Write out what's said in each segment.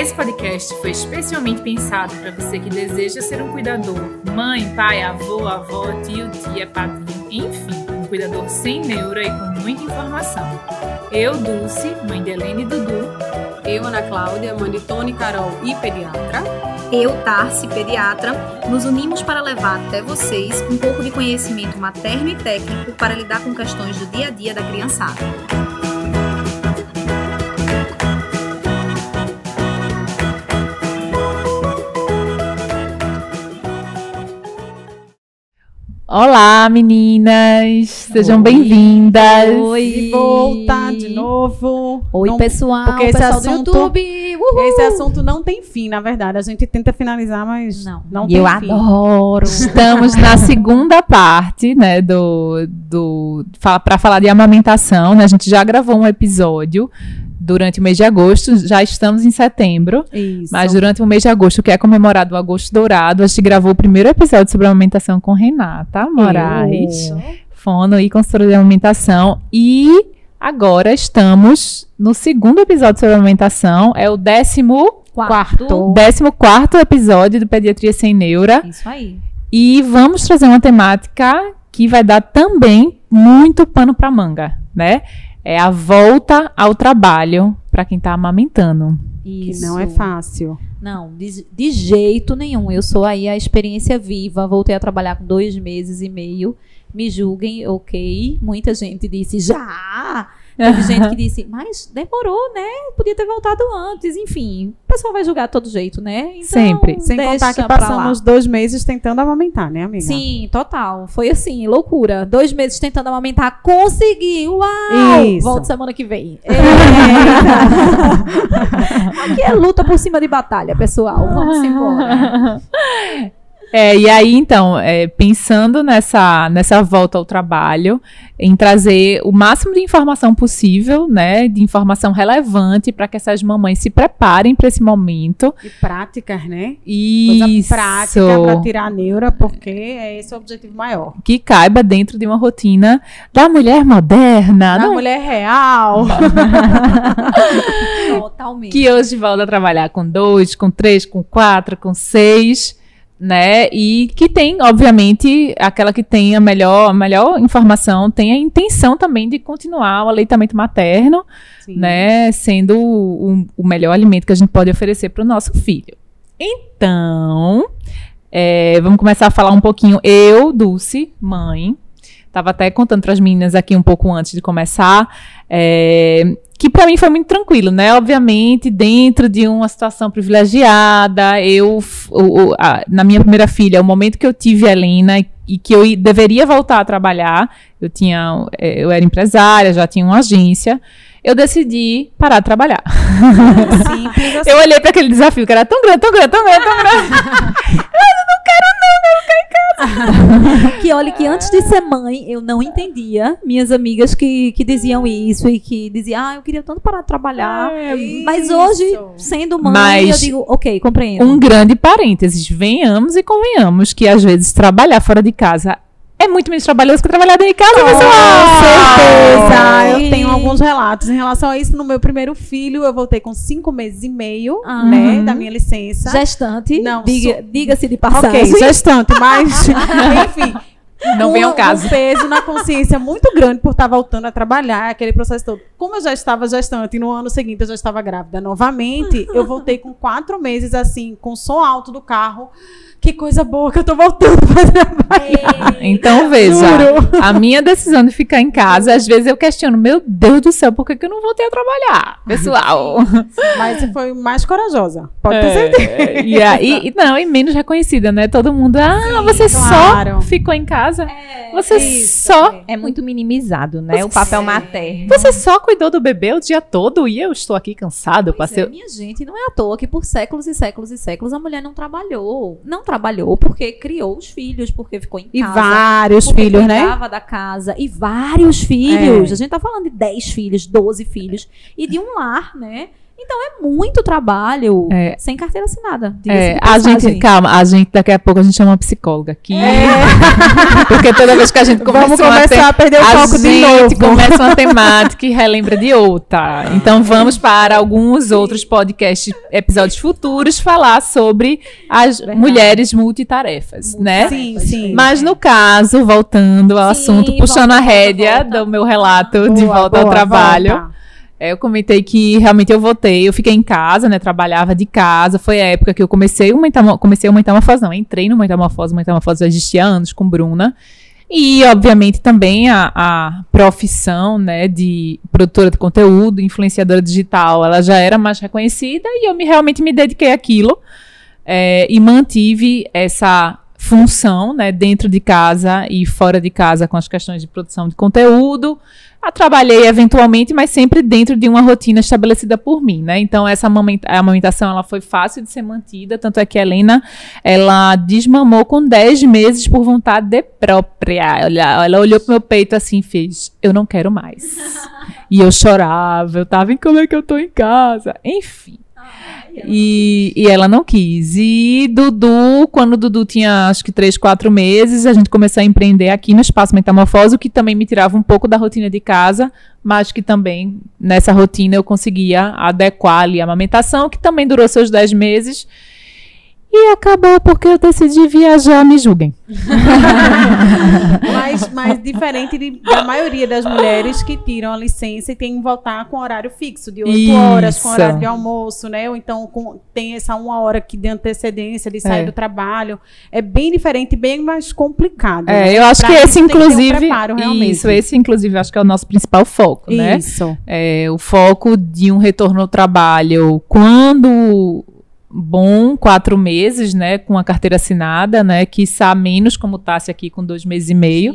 Esse podcast foi especialmente pensado para você que deseja ser um cuidador, mãe, pai, avô, avó, tio, tia, padrinho, enfim, um cuidador sem neura e com muita informação. Eu, Dulce, mãe de Helene e Dudu. Eu, Ana Cláudia, mãe de Tony, Carol e pediatra. Eu, Tarsi, pediatra, nos unimos para levar até vocês um pouco de conhecimento materno e técnico para lidar com questões do dia a dia da criançada. Olá, meninas! Sejam bem-vindas! Oi! Volta de novo. Oi, Não- pessoal! porque esse pessoal assunto- do YouTube! Uhul! Esse assunto não tem fim, na verdade. A gente tenta finalizar, mas Não. não, tem eu fim. adoro! Estamos na segunda parte, né, do, do para falar de amamentação. Né? A gente já gravou um episódio durante o mês de agosto, já estamos em setembro. Isso. Mas durante o mês de agosto, que é comemorado o Agosto Dourado, a gente gravou o primeiro episódio sobre amamentação com Renata Moraes, fono e consultora de amamentação. E agora estamos no segundo episódio sobre amamentação, é o décimo, Quarto. décimo quarto episódio do Pediatria Sem Neura. Isso aí. E vamos trazer uma temática que vai dar também muito pano para manga, né? É a volta ao trabalho para quem está amamentando. Que Isso. não é fácil. Não, de, de jeito nenhum. Eu sou aí a experiência viva. Voltei a trabalhar com dois meses e meio. Me julguem, ok. Muita gente disse, já! Teve gente que disse, mas demorou, né? Podia ter voltado antes. Enfim, o pessoal vai julgar de todo jeito, né? Então, Sempre. Sem contar que passamos dois meses tentando amamentar, né, amiga? Sim, total. Foi assim, loucura. Dois meses tentando amamentar, consegui! Uau! Isso. Volto semana que vem. Aqui é luta por cima de batalha, pessoal. Vamos embora. É, e aí, então, é, pensando nessa, nessa volta ao trabalho, em trazer o máximo de informação possível, né, de informação relevante para que essas mamães se preparem para esse momento. E práticas, né? Isso. Coisa prática pra tirar a neura, porque é esse o objetivo maior. Que caiba dentro de uma rotina da mulher moderna, Da não- mulher real. Totalmente. que hoje volta a trabalhar com dois, com três, com quatro, com seis, né? E que tem, obviamente, aquela que tem a melhor, a melhor informação, tem a intenção também de continuar o aleitamento materno, Sim. né? Sendo o, o melhor alimento que a gente pode oferecer para o nosso filho. Então, é, vamos começar a falar um pouquinho. Eu, Dulce, mãe, estava até contando para as meninas aqui um pouco antes de começar, é, que para mim foi muito tranquilo, né? Obviamente, dentro de uma situação privilegiada, eu, o- o- a- na minha primeira filha, o momento que eu tive a Helena e, que eu deveria voltar a trabalhar, eu tinha, é, eu era empresária, já tinha uma agência, eu decidi parar de trabalhar. Simples assim. Eu olhei para aquele desafio que era tão grande, tão grande, tão grande, tão grande. Que olha que antes de ser mãe, eu não entendia minhas amigas que, que diziam isso e que diziam, ah, eu queria tanto parar de trabalhar. Mas hoje, sendo mãe, Mas- eu digo, ok, compreendo. Um grande parênteses, venhamos e convenhamos que às vezes trabalhar fora de casa é muito menos trabalhoso que trabalhar dentro de casa, pessoal. certeza. Sim. Eu tenho alguns relatos em relação a isso. No meu primeiro filho, eu voltei com cinco meses e meio, Ah. né, Uhum. da minha licença. Gestante, Não, diga- sou- diga-se de Ok, passagem. gestante, mas enfim. Não vem ao um, caso. Um peso na consciência muito grande por estar voltando a trabalhar, aquele processo todo. Como eu já estava gestante e no ano seguinte eu já estava grávida novamente, eu voltei com quatro meses assim, com o som alto do carro. Que coisa boa que eu tô voltando pra trabalhar. Então veja, Juro. a minha decisão de ficar em casa, às vezes eu questiono, meu Deus do céu, por que, que eu não voltei a trabalhar, pessoal? Mas foi mais corajosa. Pode ter certeza. É, e, aí, e não, e menos reconhecida, né? Todo mundo, ah, você claro. só ficou em casa, É, você isso, só É muito minimizado, né? O papel materno. Você só cuidou do bebê o dia todo e eu estou aqui cansado. Eu Pois passei. é, minha gente, não é à toa que por séculos e séculos e séculos a mulher não trabalhou. Não trabalhou porque criou os filhos, porque ficou em E casa. vários porque filhos, né? da casa. E vários filhos. É. A gente tá falando de 10 filhos, 12 filhos. E de um lar, né? É muito trabalho É. sem carteira assinada. É, de a gente, calma, a gente daqui a pouco a gente chama uma psicóloga aqui. Porque toda vez que a gente começa Vamos uma começar a perder o a foco de gente novo. começa uma temática e relembra de outra. Então vamos para alguns outros podcasts, episódios futuros, falar sobre as mulheres multitarefas, né? Sim, sim. Mas no caso, voltando ao Sim, assunto, puxando volta, a volta, rédea volta. do meu relato de Boa, volta ao boa, trabalho. É, eu comentei que realmente eu voltei, eu fiquei em casa, né? Trabalhava de casa. Foi a época que eu comecei o metamo comecei o metamorfose, não, entrei no metamorfose, o metamorfose já existia há anos com Bruna. E, obviamente, também a, a profissão, né, de produtora de conteúdo, influenciadora digital, ela já era mais reconhecida e eu me, realmente me dediquei àquilo é, e mantive essa função, né, dentro de casa e fora de casa com as questões de produção de conteúdo. A trabalhei eventualmente, mas sempre dentro de uma rotina estabelecida por mim, né? Então essa amamentação ela foi fácil de ser mantida, tanto é que a Helena ela desmamou com 10 meses por vontade própria. Olha, ela olhou pro meu peito assim e fez: "Eu não quero mais". e eu chorava, eu tava em como é que eu tô em casa? Enfim. E, e ela não quis. E Dudu, quando Dudu tinha acho que 3, 4 meses, a gente começou a empreender aqui no Espaço Metamorfose, o que também me tirava um pouco da rotina de casa, mas que também nessa rotina eu conseguia adequar ali a amamentação, que também durou seus 10 meses. E acabou porque eu decidi viajar, me julguem. mas, mas diferente de- da maioria das mulheres que tiram a licença e tem que voltar com horário fixo, de 8 Isso. horas, com horário de almoço, né? Ou então com- tem essa uma hora que de antecedência de sair É. do trabalho. É bem diferente, bem mais complicado. É, né? eu acho Pra que esse, tem que um inclusive. preparo, realmente. isso, esse, inclusive, acho que é o nosso principal foco, né? Isso. É, o foco de um retorno ao trabalho quando bom, quatro meses, né, com a carteira assinada, né, quiçá menos, como Tássia aqui com dois meses e meio.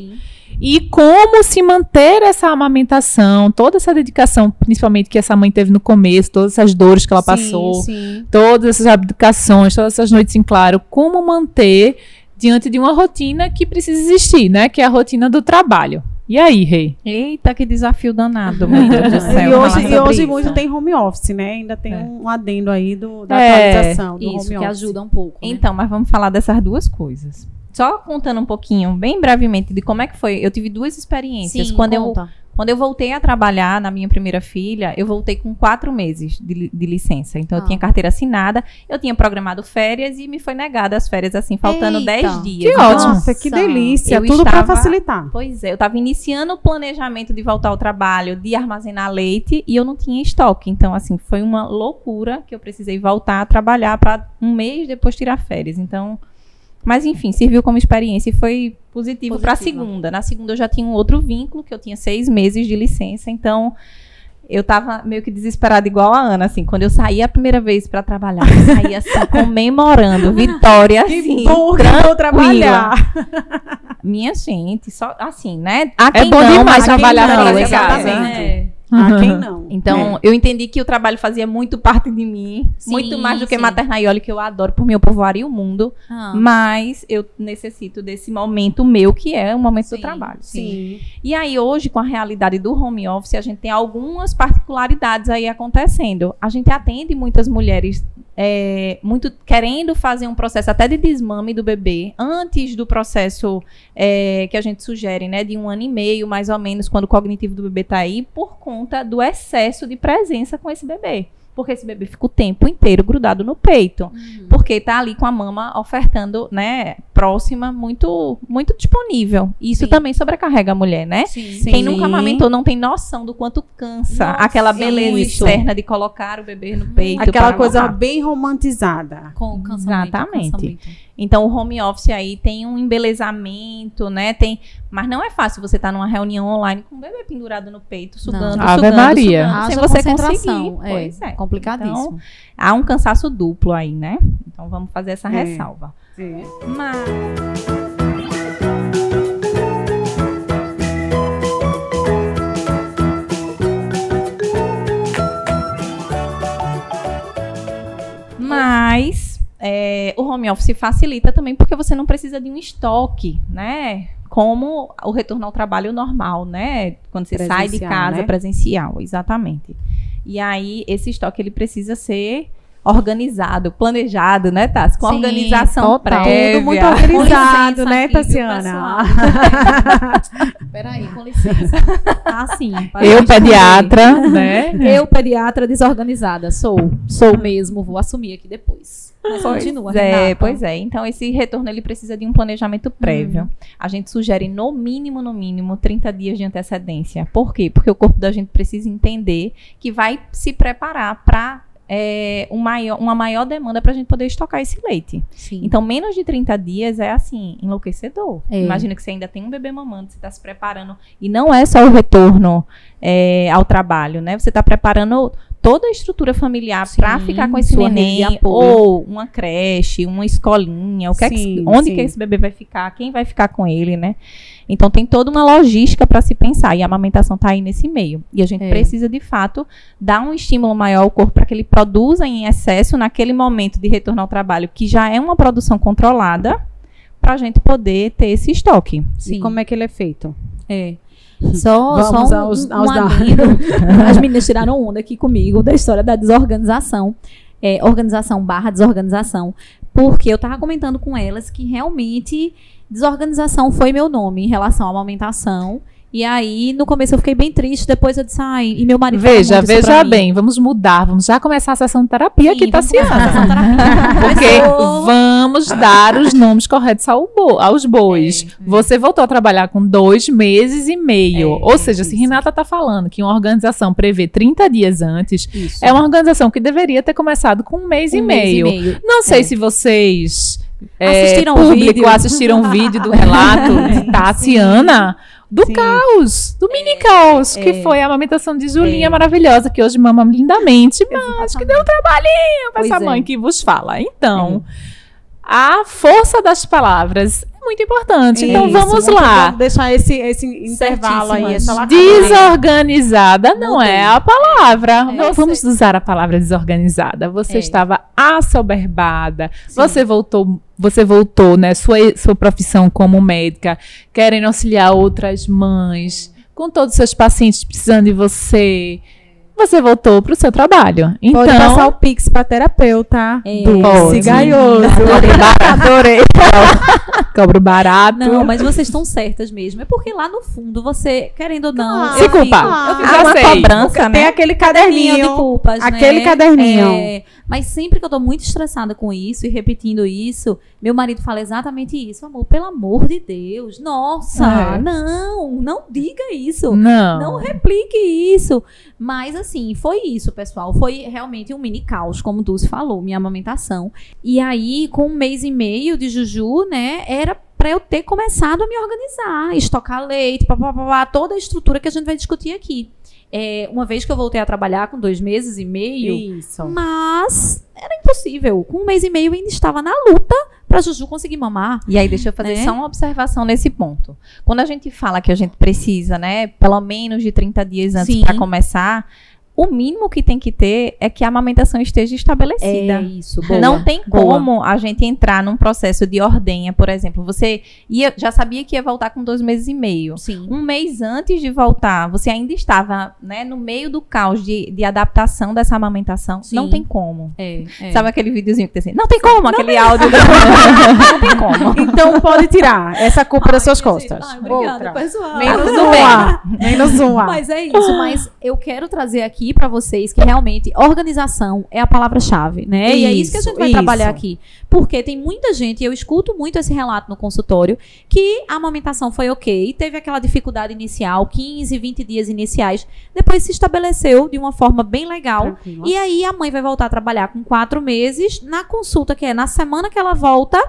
E como se manter essa amamentação, toda essa dedicação, principalmente que essa mãe teve no começo, todas essas dores que ela Sim, passou, sim. todas essas abdicações, todas essas noites em claro, como manter diante de uma rotina que precisa existir, né, que é a rotina do trabalho. E aí, Rei? Eita, que desafio danado, meu Deus do céu. E hoje, e hoje muito tem home office, né? Ainda tem É. um adendo aí do, da É, atualização do Isso, home que office. ajuda um pouco. né? Então, mas vamos falar dessas duas coisas. Só contando um pouquinho, bem brevemente, de como é que foi. Eu tive duas experiências. Sim, quando, eu, conta. Quando eu voltei a trabalhar na minha primeira filha, eu voltei com quatro meses de, de licença. Então, Ah. eu tinha carteira assinada, eu tinha programado férias e me foi negada as férias, assim, faltando Eita. 10 dias. Que ótimo. Nossa, que delícia. eu Tudo para estava- facilitar. Pois é, eu estava iniciando o planejamento de voltar ao trabalho, de armazenar leite e eu não tinha estoque. Então, assim, foi uma loucura que eu precisei voltar a trabalhar para um mês depois tirar férias. Então, mas enfim, serviu como experiência e foi positivo para a segunda. Na segunda eu já tinha um outro vínculo, que eu tinha seis meses de licença, então eu tava meio que desesperada igual a Ana, assim, quando eu saí a primeira vez para trabalhar, eu saí assim comemorando, vitória, assim, Que bom que eu vou trabalhar. minha gente, só assim, né? Há É bom não, demais trabalhar não, de exatamente. casa. É. Ah, quem não? Então, eu entendi que o trabalho fazia muito parte de mim, Sim, muito mais do que sim. maternaiole, que eu adoro, por mim eu povoaria o mundo, Ah, mas eu necessito desse momento meu, que é o momento Sim, do trabalho. Sim. E aí, hoje, com a realidade do home office, a gente tem algumas particularidades aí acontecendo. A gente atende muitas mulheres é, muito querendo fazer um processo até de desmame do bebê antes do processo é, que a gente sugere, né? De um ano e meio, mais ou menos, quando o cognitivo do bebê tá aí, por conta do excesso de presença com esse bebê. Porque esse bebê fica o tempo inteiro grudado no peito uhum. porque tá ali com a mama ofertando, né, próxima, muito muito disponível. Isso Sim. também sobrecarrega a mulher, né? Sim. Quem Sim. nunca amamentou não tem noção do quanto cansa Nossa, aquela beleza isso. externa de colocar o bebê no peito. Aquela para coisa mamar. bem romantizada. Com cansamento, Exatamente. cansamento. Então o home office aí tem um embelezamento, né? Tem, mas não é fácil você estar numa reunião online com o bebê pendurado no peito, sugando, Ave sugando, Maria. sugando, sem você conseguir. é, Pois é. complicadíssimo. Então, há um cansaço duplo aí, né? Então vamos fazer essa É. ressalva. É. Mas Mas é, o home office facilita também porque você não precisa de um estoque, né? Como o retorno ao trabalho normal, né? Quando você sai de Presencial, casa né? presencial, exatamente. E aí, esse estoque ele precisa ser organizado, planejado, né, Tassi? Com Sim, organização total. prévia. Tudo muito organizado, licença né, Tassiana? Peraí, com licença. Ah, sim. para Eu, pediatra, né? Eu, pediatra desorganizada, sou. Sou mesmo, vou assumir aqui depois. Mas Pois continua, é, Renata. pois é. Então, esse retorno ele precisa de um planejamento prévio. Uhum. A gente sugere, no mínimo, no mínimo, 30 dias de antecedência. Por quê? Porque o corpo da gente precisa entender que vai se preparar para um maior, uma maior demanda para a gente poder estocar esse leite. Sim. Então, menos de 30 dias é assim, enlouquecedor. É. Imagina que você ainda tem um bebê mamando, você está se preparando. E não é só o retorno é, ao trabalho, né? Você está preparando toda a estrutura familiar para Sim, ficar com esse neném, ou uma creche, uma escolinha, o que é que- Sim, onde sim. que esse bebê vai ficar, quem vai ficar com ele, né? Então tem toda uma logística para se pensar e a amamentação está aí nesse meio. E a gente É. precisa de fato dar um estímulo maior ao corpo para que ele produza em excesso naquele momento de retorno ao trabalho, que já é uma produção controlada, para a gente poder ter esse estoque. E como é que ele é feito? É. Só, Vamos só um, aos- um aos adendo. As meninas tiraram onda aqui comigo da história da desorganização. É, organização barra desorganização. Porque eu tava comentando com elas que realmente desorganização foi meu nome em relação à amamentação. E aí, no começo eu fiquei bem triste, depois eu disse, ai, e meu marido Veja, veja bem, vamos mudar, vamos já começar a sessão de terapia Sim, aqui, Tassiana. terapia. Porque vamos dar os nomes corretos ao bo- aos bois. Você voltou a trabalhar com dois meses e meio. É, Ou seja, se. Renata está falando que uma organização prevê 30 dias antes, Isso. é uma organização que deveria ter começado com um mês, Um e, mês meio. e meio. Não sei É. se vocês. é, Assistiram o público vídeo. assistiram o vídeo do relato de Tassiana do Sim. caos, do mini caos, que é. foi a amamentação de Julinha É. maravilhosa, que hoje mama lindamente, mas que deu um trabalhinho pra Pois essa é. mãe que vos fala. Então, a força das palavras é muito importante. então Isso, vamos lá. deixar esse, esse intervalo aí, essa lacuna. Desorganizada não é a palavra. É, não vamos usar a palavra desorganizada. Você É. estava assoberbada. Você voltou, você voltou, né? Sua, sua profissão como médica, querendo auxiliar outras mães, com todos os seus pacientes precisando de você. Você voltou para o seu trabalho. Então, Pode passar o Pix pra terapeuta. É. Pode. Cigaioso. Adorei. Cobro barato. Não, mas vocês estão certas mesmo. É porque lá no fundo, você, querendo ou não. Ah, eu Se fico- culpar. eu fico Já Há uma sei. cobrança, Tem né? aquele caderninho de caderninho. culpas, aquele né? caderninho. É, mas sempre que eu tô muito estressada com isso e repetindo isso, meu marido fala exatamente isso. Amor, pelo amor de Deus. Nossa, É. não, não diga isso. Não. Não replique isso. Mas, assim, foi isso, pessoal. Foi realmente um mini caos, como Dulce falou, minha amamentação. E aí, com um mês e meio de Juju, né, era pra eu ter começado a me organizar, estocar leite, papapá, toda a estrutura que a gente vai discutir aqui. É, uma vez que eu voltei a trabalhar com dois meses e meio, Isso. mas era impossível. Com um mês e meio eu ainda estava na luta pra Juju conseguir mamar. E aí, deixa eu fazer Né? só uma observação nesse ponto. Quando a gente fala que a gente precisa, né, pelo menos de 30 dias antes para começar, o mínimo que tem que ter é que a amamentação esteja estabelecida. É isso, boa. Não tem boa. como a gente entrar num processo de ordenha, por exemplo. Você ia, já sabia que ia voltar com dois meses e meio. Sim. Um mês antes de voltar, você ainda estava né, no meio do caos de, de adaptação dessa amamentação. Sim. Não tem como. É, é. Sabe aquele videozinho que tem assim? Não tem como, aquele áudio. do- não tem como. Então pode tirar essa culpa das suas Ai, costas. ai, obrigada, Outra. pessoal. Menos uma. Menos uma. Mas é isso, mas eu quero trazer aqui pra vocês que realmente organização é a palavra-chave, né? e é isso que a gente vai Isso, trabalhar isso. aqui. Porque tem muita gente, e eu escuto muito esse relato no consultório, que a amamentação foi ok, teve aquela dificuldade inicial, 15, 20 dias iniciais, depois se estabeleceu de uma forma bem legal. Tranquila. E aí a mãe vai voltar a trabalhar com quatro meses, na consulta, que é na semana que ela volta.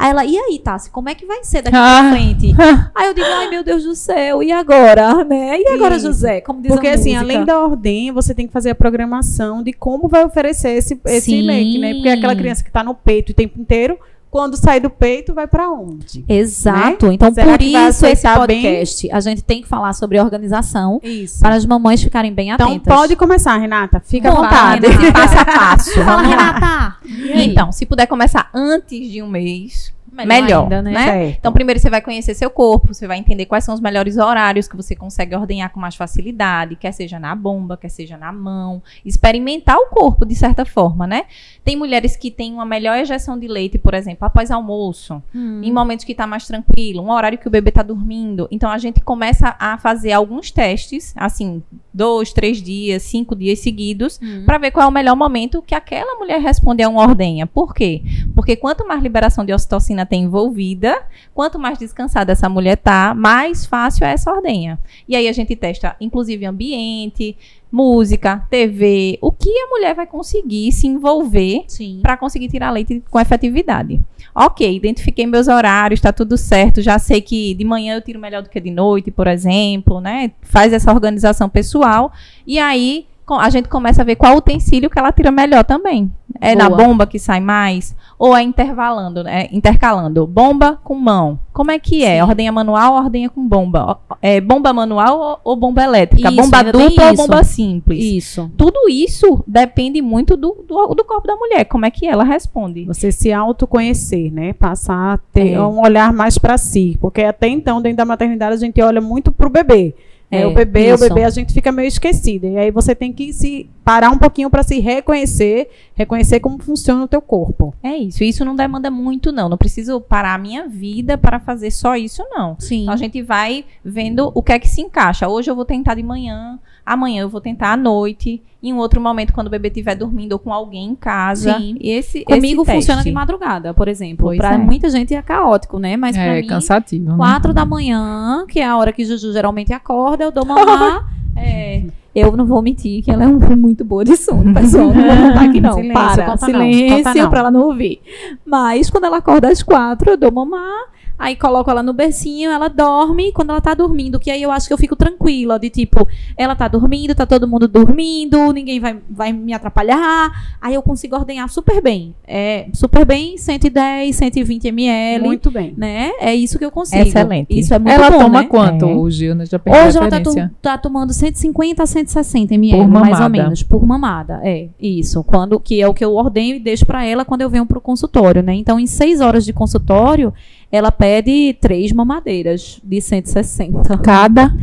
Aí ela, e aí, Tassi, como é que vai ser daqui Ah. pra frente? Aí eu digo, ai meu Deus do céu, e agora, né? E agora, Isso. José? Como diz Porque assim, além da ordem, você tem que fazer a programação de como vai oferecer esse, esse Sim. leite, né? Porque aquela criança que tá no peito o tempo inteiro, quando sai do peito, vai pra onde? Exato. né? Então, Será por isso esse aceitar bem? podcast, a gente tem que falar sobre organização Isso. para as mamães ficarem bem Então atentas. pode começar, Renata. Fica à vontade. Renata. Passo a passo. Fala, Vamos lá. Renata. Então, se puder começar antes de um mês, melhor, ainda, né? né? Então, primeiro você vai conhecer seu corpo, você vai entender quais são os melhores horários que você consegue ordenhar com mais facilidade, quer seja na bomba, quer seja na mão, experimentar o corpo de certa forma, né? Tem mulheres que têm uma melhor ejeção de leite, por exemplo, após almoço, Hum. em momentos que está mais tranquilo, um horário que o bebê está dormindo. Então a gente começa a fazer alguns testes, assim, dois, três dias, cinco dias seguidos, Hum. para ver qual é o melhor momento que aquela mulher responde a uma ordenha. Por quê? Porque quanto mais liberação de ocitocina tem envolvida, quanto mais descansada essa mulher tá, mais fácil é essa ordenha. E aí a gente testa, inclusive, ambiente, música, TV, o que a mulher vai conseguir se envolver para conseguir tirar leite com efetividade. Ok, identifiquei meus horários, está tudo certo. Já sei que de manhã eu tiro melhor do que de noite, por exemplo, né? Faz essa organização pessoal. E aí a gente começa a ver qual utensílio que ela tira melhor também. É na Boa. bomba que sai mais? Ou é intervalando, né? Intercalando. Bomba com mão. Como é que é? Sim. Ordenha manual, ordenha com bomba. É bomba manual ou, ou bomba elétrica? Isso, bomba dupla ou bomba simples? Isso. Tudo isso depende muito do, do, do corpo da mulher, como é que ela responde. Você se autoconhecer, né? Passar a ter É. um olhar mais para si. Porque até então, dentro da maternidade, a gente olha muito pro bebê. É, É, o bebê, isso. o bebê, a gente fica meio esquecida. E aí você tem que se parar um pouquinho para se reconhecer, reconhecer como funciona o teu corpo. É isso. Isso não demanda muito, não. Não preciso parar a minha vida para fazer só isso, não. Sim. Então a gente vai vendo o que é que se encaixa. Hoje eu vou tentar de manhã, amanhã eu vou tentar à noite, em um outro momento quando o bebê estiver dormindo ou com alguém em casa. Sim. E esse Comigo esse funciona teste. de madrugada, por exemplo. Pra é. muita gente é caótico, né? Mas pra É mim, cansativo. né? quatro da manhã, que é a hora que Juju geralmente acorda, eu dou mamar. é, eu não vou mentir que ela é um- muito boa de sono, pessoal. Não vou contar aqui não. Silêncio, Para, silêncio não. pra ela não ouvir. Mas quando ela acorda às quatro, eu dou mamar. Aí coloco ela no bercinho, ela dorme. Quando ela tá dormindo, que aí eu acho que eu fico tranquila, de tipo, ela tá dormindo, tá todo mundo dormindo, ninguém vai, vai me atrapalhar. Aí eu consigo ordenhar super bem. É, super bem, 110, 120 ml. Muito bem. Né? É isso que eu consigo. Excelente. Isso é muito Ela bom, toma né? quanto É. hoje? Eu já perdi Hoje a ela tá, tá tomando 150 a 160 ml, Por mais ou menos, por mamada. É, isso. Quando, que é o que eu ordenho e deixo pra ela quando eu venho pro consultório, né? Então, em seis horas de consultório, ela pede três mamadeiras de 160. Cada.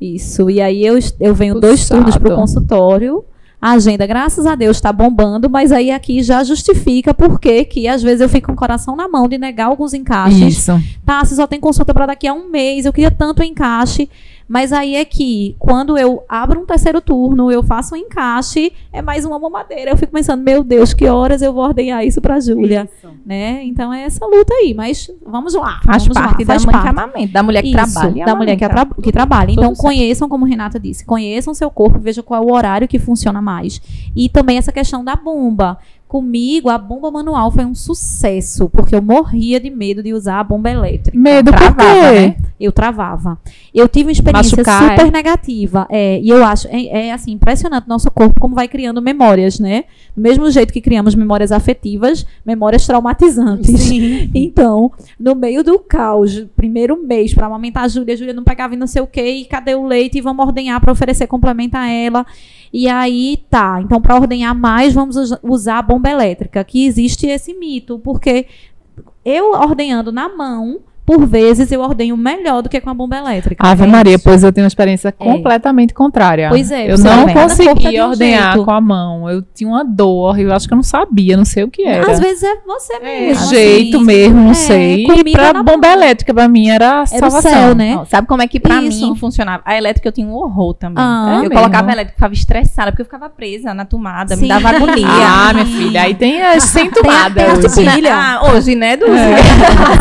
Isso. E aí eu, eu venho dois Puxado. turnos pro consultório. A agenda, graças a Deus, tá bombando, mas aí aqui já justifica porque que às vezes eu fico com o coração na mão de negar alguns encaixes. Isso. Tá, você só tem consulta para daqui a um mês, eu queria tanto encaixe. Mas aí é que, quando eu abro um terceiro turno, eu faço um encaixe, é mais uma mamadeira. Eu fico pensando, meu Deus, que horas eu vou ordenhar isso pra Júlia, né? Então é essa luta aí, mas vamos lá. Faz vamos lá, parte da faz que parte. amamenta, da mulher que Isso, trabalha. da mulher que, atra- que trabalha. Então, Tudo certo. conheçam, como Renata disse, conheçam seu corpo, vejam qual é o horário que funciona mais. E também essa questão da bomba. Comigo, a bomba manual foi um sucesso, porque eu morria de medo de usar a bomba elétrica. Medo por Travava, quê? né? Eu travava. Eu tive uma experiência Machucar, super negativa. É, e eu acho, é, é, assim, impressionante nosso corpo como vai criando memórias, né? Do mesmo jeito que criamos memórias afetivas, memórias traumatizantes. Sim. Então, no meio do caos, primeiro mês para amamentar a Júlia, a Júlia não pegava e não sei o quê, e cadê o leite? E vamos ordenhar para oferecer complemento a ela. E aí, tá. Então, para ordenhar mais, vamos us- usar a bomba elétrica, que existe esse mito, porque eu ordenhando na mão, por vezes eu ordenho melhor do que com a bomba elétrica. Ave É Maria, isso. pois eu tenho uma experiência completamente contrária. Pois é, eu você não é conseguia de um ordenhar jeito. com a mão. Eu tinha uma dor, eu acho que eu não sabia, não sei o que era. Às vezes é você É, mesmo. jeito assim. mesmo, não É, sei. E pra bomba mão. elétrica, pra mim, era Era salvação. céu, né? Não, sabe como é que pra Isso. mim funcionava? A elétrica eu tinha um horror também. Ah, eu é colocava mesmo? a elétrica, ficava estressada, porque eu ficava presa na tomada, Sim. me dava agonia. Ah, minha filha, aí tem as sem tomada tem a hoje. pilha. Ah, hoje, né, Dulce?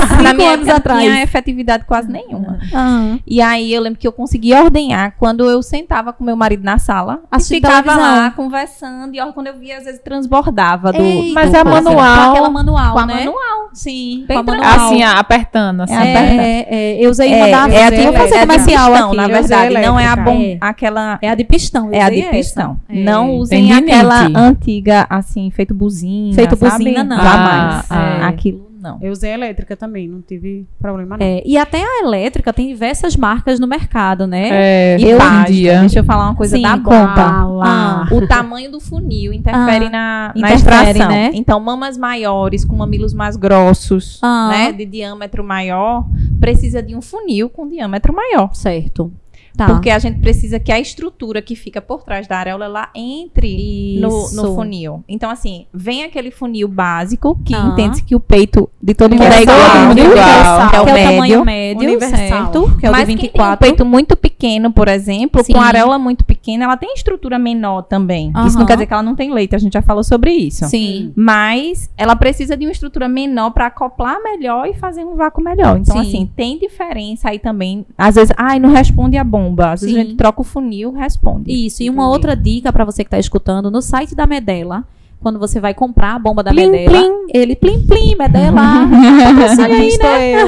Cinco Na minha anos época atrás. Não tinha efetividade quase nenhuma. Ah. E aí eu lembro que eu conseguia ordenhar quando eu sentava com meu marido na sala Assistindo e ficava lá conversando. E ó, quando eu via, às vezes transbordava do. Eita, Mas a com manual- aquela manual, Com a né? manual. Sim, Bem com a. Assim, a- apertando, assim. É, apertando. É, é, eu usei uma É, da é a Vou de, fazer é a comercial pistão, aqui. na eu usei verdade. Não é a bom, É. aquela. É a de pistão. eu É a de pistão. É. Não usem aquela antiga, assim, feito buzina. Feito buzina, não. Jamais. Ah, é. Aquilo Não. Eu usei a elétrica também, não tive problema não. É, e até a elétrica tem diversas marcas no mercado, né? É, E hoje em página, dia. deixa eu falar uma coisa Sim, da conta. Ah, O tamanho do funil interfere Ah, na, na interfere, extração. né? Então, mamas maiores, com mamilos mais grossos, Ah. né, de diâmetro maior, precisa de um funil com diâmetro maior. certo. Tá. Porque a gente precisa que a estrutura que fica por trás da areola ela entre no, no funil. Então, assim, vem aquele funil básico, que Ah. entende que o peito de todo mundo é igual. Que é o que é o médio. tamanho médio, Universal. certo? Que é o Mas de quem tem um 24. peito muito pequeno, por exemplo, Sim. com areola muito pequena, ela tem estrutura menor também. Isso não quer dizer que ela não tem leite, a gente já falou sobre isso. Sim. Mas ela precisa de uma estrutura menor para acoplar melhor e fazer um vácuo melhor. Então, Sim. assim, tem diferença aí também. Às vezes, ai, não responde a bomba. Às vezes Sim. a gente troca o funil, responde. Isso, e uma Entendi. outra dica pra você que tá escutando, no site da Medela, quando você vai comprar a bomba da Plim, Medela, plim. ele plim plim, Medela. patrocina aí,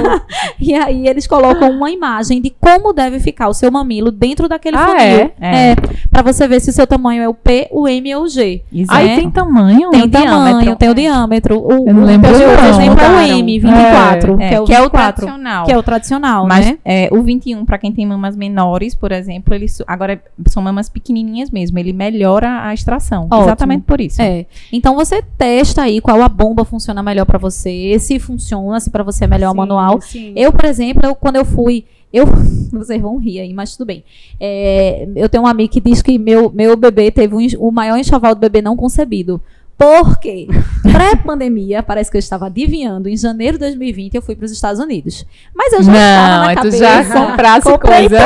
né? E aí eles colocam uma imagem de como deve ficar o seu mamilo dentro daquele Ah, funil. é? É. Pra você ver se o seu tamanho é o P, o M ou o G. Exato. Aí tem tamanho? Tem o o tamanho, diâmetro. tem o diâmetro. O, Eu não o lembro por não. exemplo, é o. M, 24, É, que é o que é o 24, tradicional. que é o tradicional, Mas né? é, o 21, para quem tem mamas menores, por exemplo, ele su- agora é- são mamas pequenininhas mesmo. Ele melhora a extração. Ótimo. Exatamente por isso. É. Então você testa aí qual a bomba funciona melhor pra você, se funciona, se pra você é melhor o Sim, manual. sim. Eu, por exemplo, eu- quando eu fui. Eu, vocês vão rir aí, mas tudo bem. É, eu tenho um amigo que diz que meu, meu bebê teve um o maior enxoval do bebê não concebido. Por quê? Pré-pandemia, parece que eu estava adivinhando. Em janeiro de 2020, eu fui para os Estados Unidos. Mas eu já estava Não, na aí tu cabeça. já comprasse Comprei coisa.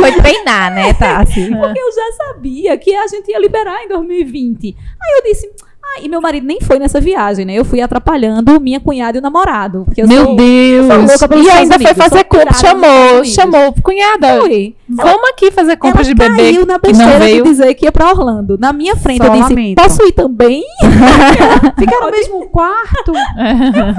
Foi treinar, né, Tassi? Porque eu já sabia que a gente ia liberar em 2020. Aí eu disse. Ah, e meu marido nem foi nessa viagem, né? Eu fui atrapalhando minha cunhada e o namorado. Eu Meu sou, Deus! sou louca pelos E ainda foi fazer compra. Chamou, chamou. Cunhada, Fui. vamos aqui fazer compras de Ela bebê caiu na que não besteira veio. de dizer que ia pra Orlando. Na minha frente, Só eu disse, lamento. posso ir também? Ficaram no mesmo quarto.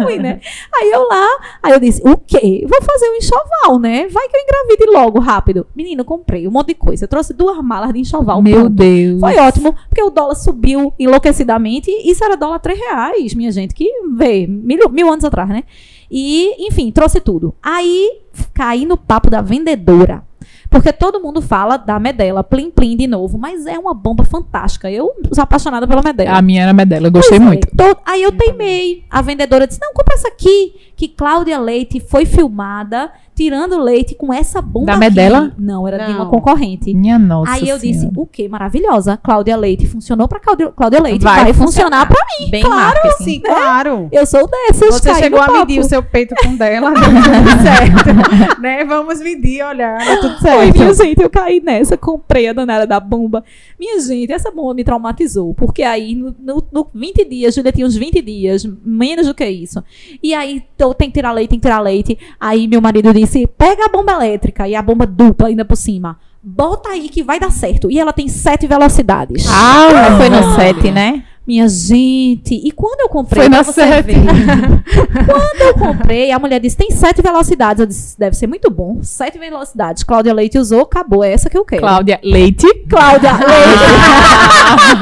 Fui, né? Aí eu lá, aí eu disse, o quê? Vou fazer um enxoval, né? Vai que eu engravide logo, rápido. Menino, comprei um monte de coisa. Eu trouxe duas malas de enxoval. Meu pronto. Deus. Foi ótimo, porque o dólar subiu enlouquecidamente. E isso era dólar 3 reais, minha gente, que vê, mil, mil anos atrás, né? E, enfim, trouxe tudo. Aí, caí no papo da vendedora. Porque todo mundo fala da Medela, Plim Plim de novo, mas é uma bomba fantástica. Eu sou apaixonada pela Medela. A minha era Medela, eu gostei Pois é, muito. to- Aí eu teimei. A vendedora disse: Não, compra essa aqui. Que Cláudia Leite foi filmada tirando leite com essa bomba. Da aqui. Medela? Não, era de uma Não. concorrente. Minha nossa Aí eu disse: Senhora. O que? Maravilhosa. Cláudia Leite funcionou pra Cláudia, Leite. Vai Vai, funcionar pra mim. Bem claro, marketing. Sim, claro. Eu sou dessas. Você chegou a medir o seu peito com dela, deu tudo certo. né? Vamos medir, olhar, deu tudo Foi, certo. minha gente, eu caí nessa, comprei a danada da bomba. Minha gente, essa bomba me traumatizou, porque aí no, no, no 20 dias, Julia tinha uns 20 dias, menos do que isso. E aí, tô, tem que tirar leite, tem que tirar leite. Aí meu marido disse, pega a bomba elétrica, e a bomba dupla ainda por cima. Bota aí que vai dar certo. E ela tem sete velocidades. Ah, foi no 7, né? Minha gente, e quando eu comprei, Foi na sete. quando eu comprei, a mulher disse, tem sete velocidades. Eu disse, deve ser muito bom. Sete velocidades. Cláudia Leite usou, acabou. É essa que eu quero. Cláudia Leite. Cláudia Leite.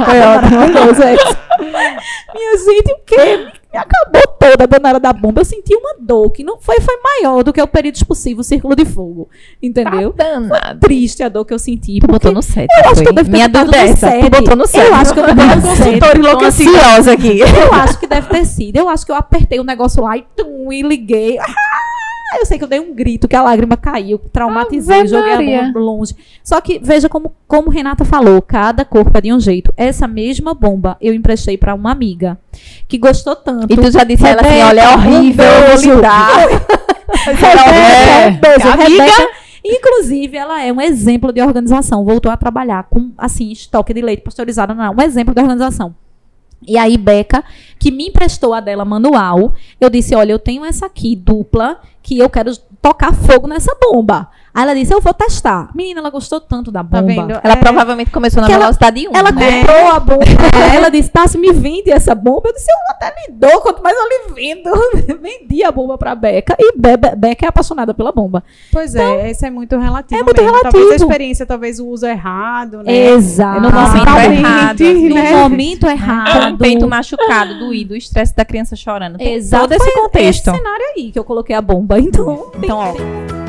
Foi maravilhoso esse. Minha gente, o quê? Me acabou toda a danada da bomba. Eu senti uma dor que não foi, foi maior do que o período expulsivo, o círculo de fogo. Entendeu? Danado. Triste a dor que eu senti. Tu botou no 7. eu acho que eu devo ter Minha botado é no essa. sete. Tu botou no 7. Eu acho que eu botei no sete. enlouquecida. aqui. Eu acho que deve ter sido. Eu acho que eu apertei o negócio lá e, tum, e liguei. Ah! Eu sei que eu dei um grito, que a lágrima caiu, traumatizei, Ave joguei a bomba longe. Só que veja como, como Renata falou, cada corpo é de um jeito. Essa mesma bomba eu emprestei pra uma amiga que gostou tanto. E tu já disse a ela assim, olha, é horrível, eu vou beijo. lidar. É. um beijo, Amiga. Rebeca. Inclusive, ela é um exemplo de organização. Voltou a trabalhar com, assim, estoque de leite pasteurizado. Não, é um exemplo de organização. E aí, Beca, que me emprestou a dela manual, eu disse: Olha, eu tenho essa aqui dupla que eu quero tocar fogo nessa bomba. Aí ela disse, eu vou testar. Menina, ela gostou tanto da Tá bomba. vendo? Ela É. provavelmente começou na Que ela- velocidade 1. Ela né? comprou a bomba. ela disse, Tassi, me vende essa bomba. Eu disse, eu até lhe dou, quanto mais eu lhe vendo. Vendi a bomba pra Beca. E Be Be- Beca é apaixonada pela bomba. Pois é, isso é muito relativo. É muito mesmo. Talvez a relativo. experiência, talvez o uso errado, né? Exato. No momento Principalmente, errado, assim. No né? momento Com errado. o peito machucado, doído, o estresse da criança chorando. Tem Exato. todo esse Foi contexto. Esse cenário aí que eu coloquei a bomba. Então, tem- Então, ó,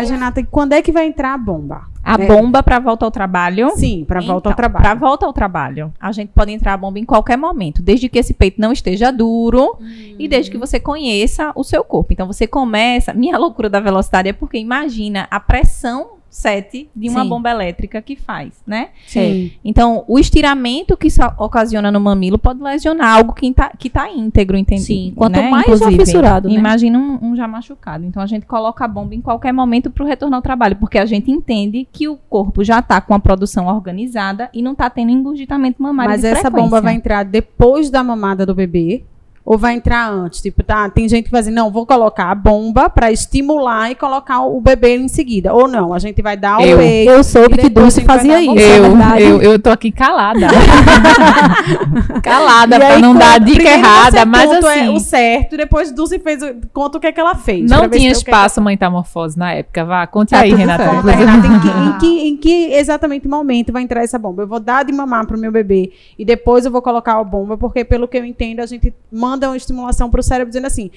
Mas, Renata, quando é que vai entrar a bomba? a É. bomba para volta ao trabalho. Sim, para volta ao Então, trabalho. Para volta ao trabalho, a gente pode entrar a bomba em qualquer momento, desde que esse peito não esteja duro e desde que você conheça o seu corpo. Então você começa. Minha loucura da velocidade é porque imagina a pressão 7 de uma Sim. bomba elétrica que faz, né? Sim. Então, o estiramento que isso ocasiona no mamilo pode lesionar algo que tá, que tá íntegro, entende? Sim, quanto né? mais já fissurado, né? Imagina um, um já machucado. Então, a gente coloca a bomba em qualquer momento para o retorno ao trabalho, porque a gente entende que o corpo já tá com a produção organizada e não tá tendo engurgitamento mamário Mas essa frequência. bomba vai entrar depois da mamada do bebê? Ou vai entrar antes? Tipo, tá, tem gente que vai dizer, não, vou colocar a bomba para estimular e colocar o bebê em seguida. Ou não, a gente vai dar o Eu- peito. Eu soube que Dulce a fazia a isso. é Eu, eu, eu tô aqui calada. calada, E pra aí, não conta- dar dica primeiro errada, mas conta assim. o certo, depois Dulce fez, o- conta o que é que ela fez. Não tinha o é espaço mãe metamorfose na época. Vá, conte Tá aí, Renata. certo. Inclusive- Renata, em, que, em, que, em que exatamente momento vai entrar essa bomba? Eu vou dar de mamar pro meu bebê e depois eu vou colocar a bomba, porque pelo que eu entendo, a gente manda uma estimulação pro cérebro dizendo assim: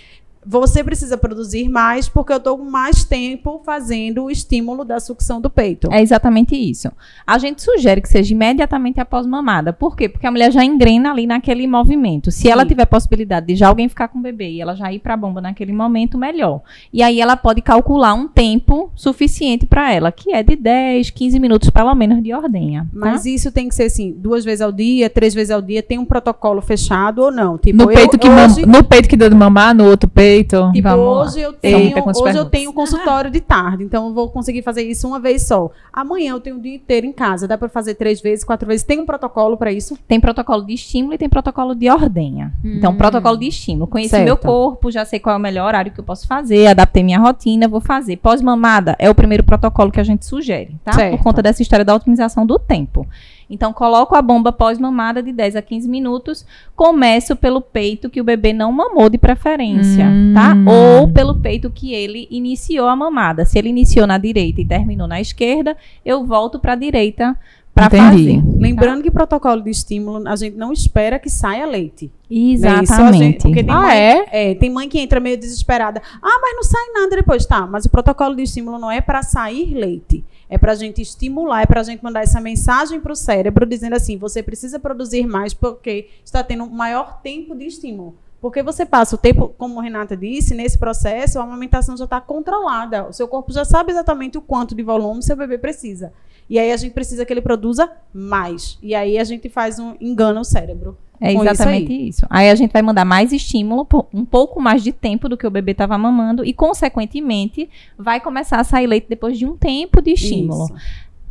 você precisa produzir mais porque eu estou com mais tempo fazendo o estímulo da sucção do peito. É exatamente isso. A gente sugere que seja imediatamente após mamada. Por quê? Porque a mulher já engrena ali naquele movimento. Se ela Sim. tiver possibilidade de já alguém ficar com o bebê e ela já ir para a bomba naquele momento, melhor. E aí ela pode calcular um tempo suficiente para ela, que é de 10, 15 minutos pelo menos de ordenha. tá? Mas isso tem que ser assim, duas vezes ao dia, três vezes ao dia, tem um protocolo fechado ou não? Tipo, No eu- peito, que mam- hoje, no peito que deu de mamar, no outro peito. Tipo, Vamos lá. hoje eu tenho, hoje eu tenho consultório de tarde, então eu vou conseguir fazer isso uma vez só. Amanhã eu tenho o dia inteiro em casa, dá para fazer três vezes, quatro vezes. Tem um protocolo para isso? Tem protocolo de estímulo e tem protocolo de ordenha. Então, protocolo de estímulo. Conheci Certo. meu corpo, já sei qual é o melhor horário que eu posso fazer, adaptei minha rotina, vou fazer. Pós-mamada é o primeiro protocolo que a gente sugere, tá? Certo. Por conta dessa história da otimização do tempo. Então, coloco a bomba pós-mamada de 10 a 15 minutos. Começo pelo peito que o bebê não mamou de preferência, Hum. tá? Ou pelo peito que ele iniciou a mamada. Se ele iniciou na direita e terminou na esquerda, eu volto para a direita para fazer. Lembrando que protocolo de estímulo, a gente não espera que saia leite. né? Exatamente. gente- porque tem Ah, mãe, é? Tem mãe que entra meio desesperada. Ah, mas não sai nada depois. Tá, mas o protocolo de estímulo não é para sair leite. É para a gente estimular, é para a gente mandar essa mensagem para o cérebro dizendo assim: você precisa produzir mais porque está tendo um maior tempo de estímulo. Porque você passa o tempo, como a Renata disse, nesse processo, a amamentação já está controlada. O seu corpo já sabe exatamente o quanto de volume seu bebê precisa. E aí a gente precisa que ele produza mais. E aí a gente faz um engana o cérebro. É com isso exatamente isso aí. a gente vai mandar mais estímulo, por um pouco mais de tempo do que o bebê estava mamando e, consequentemente, vai começar a sair leite depois de um tempo de estímulo. Isso.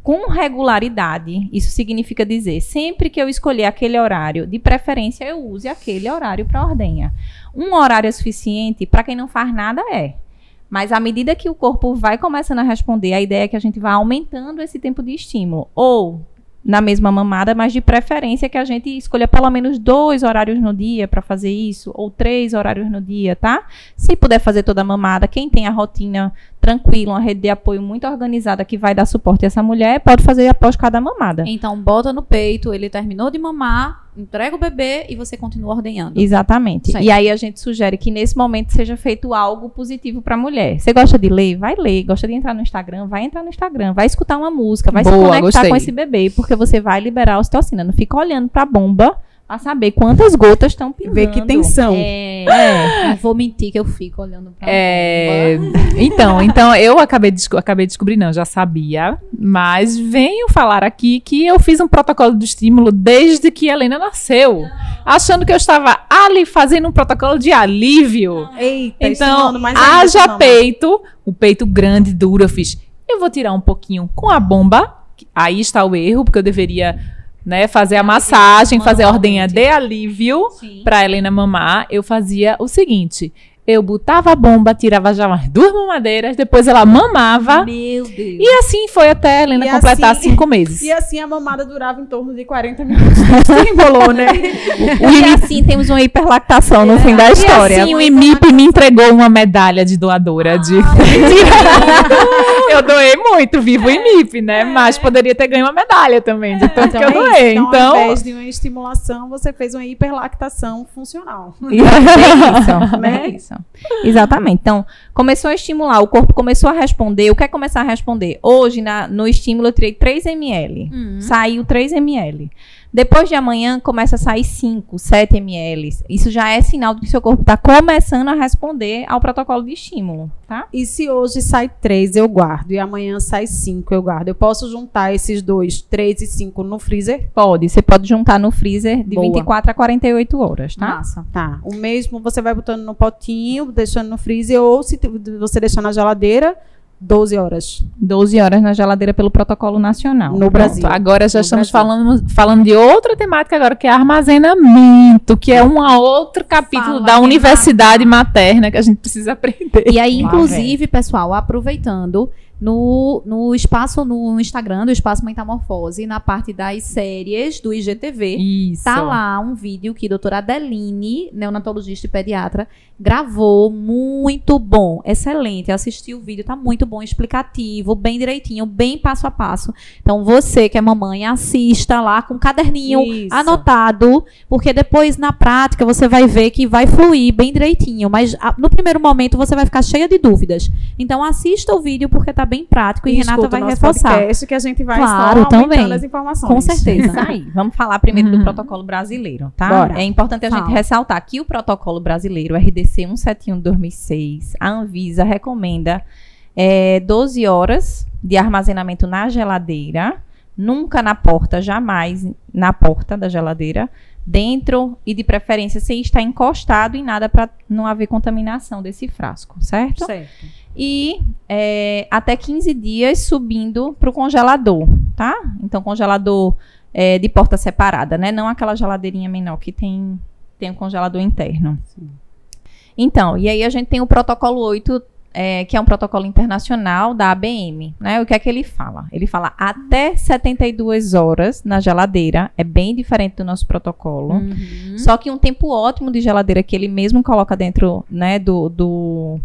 Com regularidade, isso significa dizer, sempre que eu escolher aquele horário, de preferência eu use aquele horário para ordenha. Um horário é suficiente para quem não faz nada é. Mas à medida que o corpo vai começando a responder, a ideia é que a gente vá aumentando esse tempo de estímulo. Ou na mesma mamada, mas de preferência que a gente escolha pelo menos dois horários no dia para fazer isso, ou três horários no dia, tá? Se puder fazer toda a mamada, quem tem a rotina tranquila, uma rede de apoio muito organizada que vai dar suporte a essa mulher, pode fazer após cada mamada. Então, bota no peito, ele terminou de mamar, entrega o bebê e você continua ordenhando. Exatamente. Certo. E aí a gente sugere que nesse momento seja feito algo positivo para a mulher. Você gosta de ler? Vai ler. Gosta de entrar no Instagram? Vai entrar no Instagram. Vai escutar uma música. Vai se Boa, conectar gostei. com esse bebê, porque você vai liberar a ocitocina. Não fica olhando para a bomba para saber quantas gotas estão pingando. Ver que tensão. É, não vou mentir que eu fico olhando pra É, então, então eu acabei de, acabei de descobrir, não, já sabia, mas venho falar aqui que eu fiz um protocolo de estímulo desde que a Helena nasceu, achando que eu estava ali fazendo um protocolo de alívio. Eita, Então, estimulando mais ainda essa haja mama. peito, o peito grande, duro, eu fiz. Eu vou tirar um pouquinho com a bomba. Aí está o erro, porque eu deveria né, fazer a massagem, fazer a ordenha de alívio pra Helena mamar, eu fazia o seguinte: eu botava a bomba, tirava já umas duas mamadeiras, depois ela mamava. Meu Deus. E assim foi até a Helena E completar assim- cinco meses. E assim a mamada durava em torno de 40 minutos. Se embolou, né? E assim temos uma hiperlactação no fim da história. E assim o IMIP me entregou uma medalha de doadora de. eu doei muito, vivo o IMIP, né? Mas poderia ter ganho uma medalha também, de tanto que eu é doei. então, Então. ao invés de uma estimulação, você fez uma hiperlactação funcional. E é isso, Né? é isso. Exatamente. Então, começou a estimular, o corpo começou a responder. O que é começar a responder? Hoje, na- no estímulo, eu tirei 3 ml. Saiu 3 ml. Depois de amanhã, começa a sair 5, 7 ml. Isso já é sinal de que seu corpo está começando a responder ao protocolo de estímulo, tá? E se hoje sai 3, eu guardo. E amanhã sai 5, eu guardo. Eu posso juntar esses dois, 3 e 5 no freezer? Pode. Você pode juntar no freezer de Boa. 24 a 48 horas, tá? Massa. Tá. O mesmo você vai botando no potinho, deixando no freezer, ou se você deixar na geladeira, 12 horas. 12 horas na geladeira pelo protocolo nacional. No Brasil. Pronto, agora já No estamos Brasil. falando, falando de outra temática agora, que é armazenamento, que é um outro capítulo Fala da de universidade materna que a gente precisa aprender. E aí, inclusive, pessoal, aproveitando, no, no espaço, no Instagram do Espaço Metamorfose, na parte das séries do IGTV, Isso. Tá lá um vídeo que a doutora Adeline, neonatologista e pediatra, gravou, muito bom, excelente. Assisti o vídeo, tá muito bom, explicativo, bem direitinho, bem passo a passo. Então, você que é mamãe, assista lá com um caderninho Isso. anotado, porque depois na prática você vai ver que vai fluir bem direitinho, mas a- no primeiro momento você vai ficar cheia de dúvidas. Então, assista o vídeo porque tá bem prático e, Renata escuta vai reforçar. podcast que a gente vai Claro, também. as informações. Com certeza. Isso aí. Vamos falar primeiro Uhum. do protocolo brasileiro, tá? Bora. É importante a gente Fala. ressaltar que o protocolo brasileiro, o RDC 171 de 2006, a Anvisa recomenda é, 12 horas de armazenamento na geladeira, nunca na porta, jamais na porta da geladeira, dentro e de preferência sem estar encostado em nada para não haver contaminação desse frasco, certo? Certo. E é, até 15 dias subindo para o congelador, tá? Então, congelador é, de porta separada, né? Não aquela geladeirinha menor que tem, tem um congelador interno. Então, e aí a gente tem o protocolo 8, é, que é um protocolo internacional da ABM, né? O que é que ele fala? Ele fala até 72 horas na geladeira, é bem diferente do nosso protocolo. Uhum. Só que um tempo ótimo de geladeira que ele mesmo coloca dentro, né, do, do,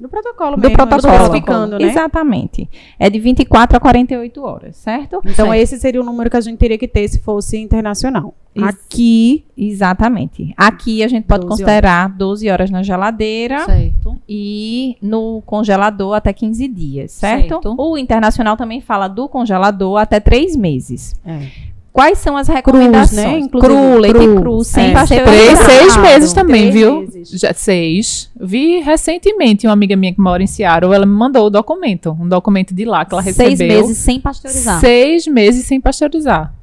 Do protocolo do mesmo, protocolo. especificando, né? Exatamente. É de 24 a 48 horas, certo? Então, esse seria o número que a gente teria que ter se fosse internacional. Isso. Aqui, Exatamente. Aqui a gente pode 12 considerar 12 horas na geladeira Certo. e no congelador até 15 dias, certo? Certo. O internacional também fala do congelador até 3 meses. é, Quais são as recomendações? né? Inclusive, cru, leite cru. cru, sem É. pasteurizado. Três, seis meses também, Três viu? meses. Já, seis. Vi recentemente uma amiga minha que mora em Seattle, ela me mandou o documento, um documento de lá que ela recebeu. Seis meses sem pasteurizar. Seis meses sem pasteurizar.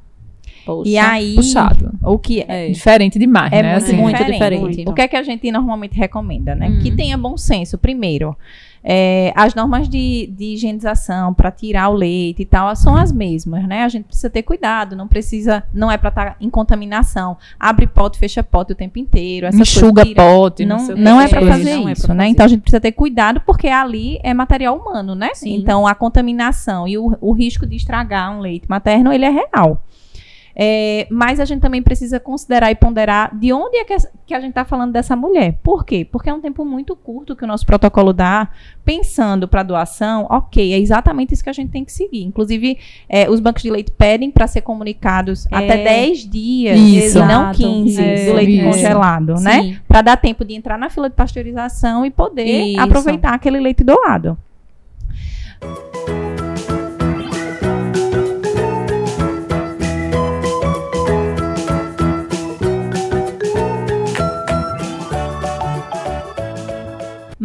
Poxa. E aí, Puxado. o que é, Diferente demais, É né? muito, assim. muito diferente. diferente. O que é que a gente normalmente recomenda, né? Hum. Que tenha bom senso. Primeiro, é, as normas de, de higienização para tirar o leite e tal são as mesmas, né? A gente precisa ter cuidado, não precisa, não é para estar em contaminação. Abre pote, fecha pote o tempo inteiro. essas Enxuga coisas, tira- pote, Não, sei o não é para É, fazer não é isso, pra né? fazer. Então a gente precisa ter cuidado porque ali é material humano, né? Sim. Então a contaminação e o, o risco de estragar um leite materno ele é real. É, mas a gente também precisa considerar e ponderar de onde é que, que a gente está falando dessa mulher. Por quê? Porque é um tempo muito curto que o nosso protocolo dá, pensando para doação, ok, é exatamente isso que a gente tem que seguir. Inclusive, é, os bancos de leite pedem para ser comunicados até 10 dias, Isso. e não Exato. 15 É, do leite isso. congelado, né? Para dar tempo de entrar na fila de pasteurização e poder Isso. aproveitar aquele leite doado.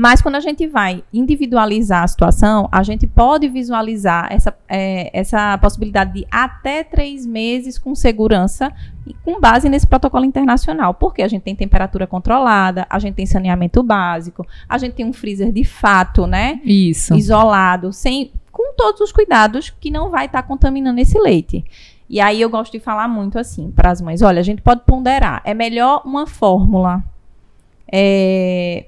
Mas quando a gente vai individualizar a situação, a gente pode visualizar essa, é, essa possibilidade de até três meses com segurança e com base nesse protocolo internacional. Porque a gente tem temperatura controlada, a gente tem saneamento básico, a gente tem um freezer de fato, né? Isso. Isolado, sem, com todos os cuidados que não vai estar contaminando esse leite. E aí eu gosto de falar muito assim para as mães: olha, a gente pode ponderar. É melhor uma fórmula é,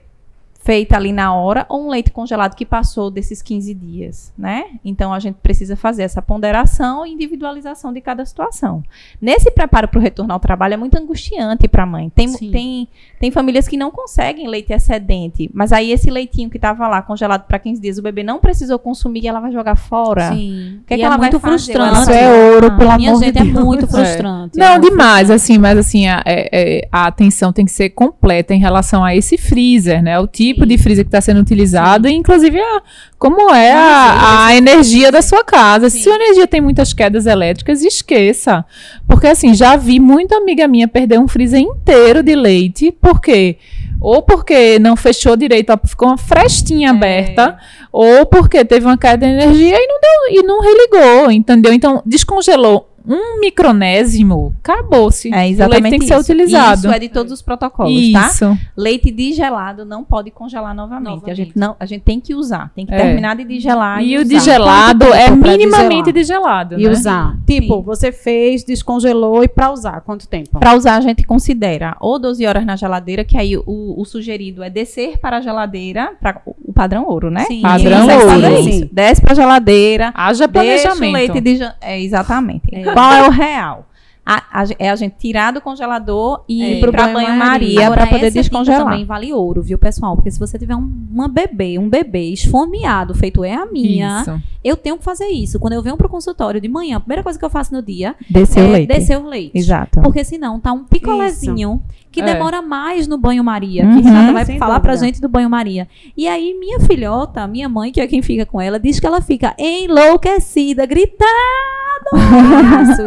feita ali na hora ou um leite congelado que passou desses 15 dias, né? Então a gente precisa fazer essa ponderação e individualização de cada situação. Nesse preparo para o retorno ao trabalho é muito angustiante para a mãe. Tem, Sim. tem, tem famílias que não conseguem leite excedente, mas aí esse leitinho que estava lá congelado para 15 dias, o bebê não precisou consumir e ela vai jogar fora. Sim. O que é E que ela é vai muito fazer? frustrante. Isso é ouro, pelo Minha amor de gente, é Deus. muito frustrante. Não, é muito demais, frustrante. assim, mas assim, a, é- é- a atenção tem que ser completa em relação a esse freezer, né? O tipo Sim. de freezer que está sendo utilizado e, inclusive, a- como é a, a energia da sua casa. Se a energia tem muitas quedas elétricas, esqueça. Porque, assim, já vi muita amiga minha perder um freezer inteiro de leite, por quê? Ou porque não fechou direito, ficou uma frestinha aberta, ou porque teve uma queda de energia e não deu e não religou, entendeu? Então, descongelou um micronésimo, acabou-se. É o exatamente leite tem que ser isso. utilizado. Isso é de todos os protocolos, tá? Isso. Leite digelado não pode congelar novamente. A, Novamente. gente não, a gente tem que usar. Tem que É. terminar de digelar. E E, o Quanto é minimamente degelar? digelado, E né? usar. Tipo, Sim. você fez, descongelou e pra usar, quanto tempo? Para usar, a gente considera ou 12 horas na geladeira, que aí o, o sugerido é descer para a geladeira, para o padrão ouro, né? Sim. Padrão ouro. Sim. isso. Desce para a geladeira, Haja deixa o planejamento. leite de... É, exatamente. É. Qual é o real? A- a é a gente tirar do congelador e É. ir para banho-maria para poder essa descongelar. também vale ouro, viu, pessoal? Porque se você tiver um, uma bebê, um bebê esfomeado, feito é a minha, Isso. eu tenho que fazer isso. Quando eu venho pro consultório de manhã, a primeira coisa que eu faço no dia Descer é o leite. descer o leite. Exato. Porque senão tá um picolézinho que É. demora mais no banho-maria. Uhum. Que Renata vai falar pra dúvida. gente do banho-maria. E aí, minha filhota, minha mãe, que é quem fica com ela, diz que ela fica enlouquecida, gritando.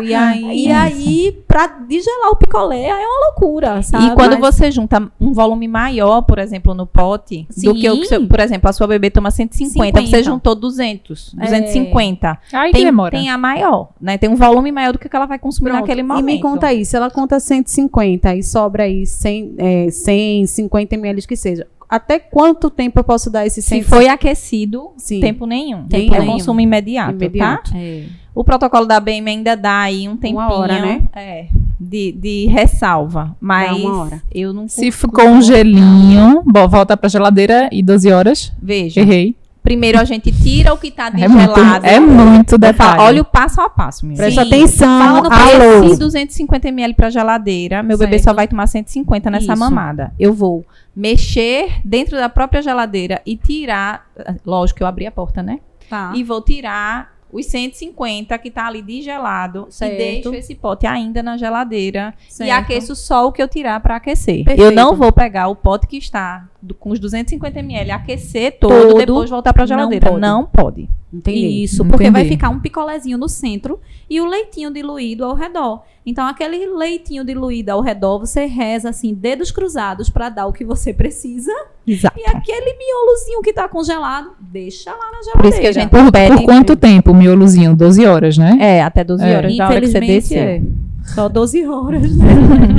E aí, e aí, pra digelar o picolé, aí é uma loucura, sabe? E quando Mas- você junta um volume maior, por exemplo, no pote, do que o que, Sim. por exemplo, a sua bebê toma 150, você 50. juntou 200, É. 250. Aí Tem, demora. tem a maior, né? Tem um volume maior do que ela vai consumir Pronto. naquele E momento. me conta aí, se ela conta 150 e sobra aí 100, é, 100 50 ml que seja, até quanto tempo eu posso dar esse 100? Se foi aquecido, Sim. tempo nenhum. Tempo é nenhum. consumo imediato, Imediato. tá? É. O protocolo da BM ainda dá aí um tempinho hora, né? é, de, de ressalva, mas uma hora. eu não Se ficou um gelinho, bom, volta pra geladeira e 12 horas. Veja, Errei. primeiro a gente tira o que tá É muito, gelado. é muito detalhe. Olha o passo a passo, meu. Presta Sim. atenção, Fala no alô. Se 250 ml para geladeira, meu bebê Certo. só vai tomar 150 nessa Isso. mamada. Eu vou mexer dentro da própria geladeira e tirar, lógico que eu abri a porta, né? Tá. E vou tirar os 150 que tá ali de gelado Certo. e deixo esse pote ainda na geladeira e Certo. aqueço só o que eu tirar para aquecer. Perfeito. Eu não vou pegar o pote que está do- com os 250 ml, aquecer todo, Todo. depois voltar para a Não geladeira. pode. Não pode. Entendi. Isso, porque vai Entendi. ficar um picolézinho no centro e o leitinho diluído ao redor. Então, aquele leitinho diluído ao redor, você reza assim, dedos cruzados para dar o que você precisa. Exato. E aquele miolozinho que tá congelado, deixa lá na geladeira. Por isso que a gente Por, pede por quanto tempo o miolozinho? 12 horas, né? É, até 12 É. horas da hora que você Infelizmente, desceu. é. Só 12 horas, né?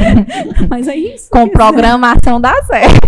Mas é isso. Com programação dá certo.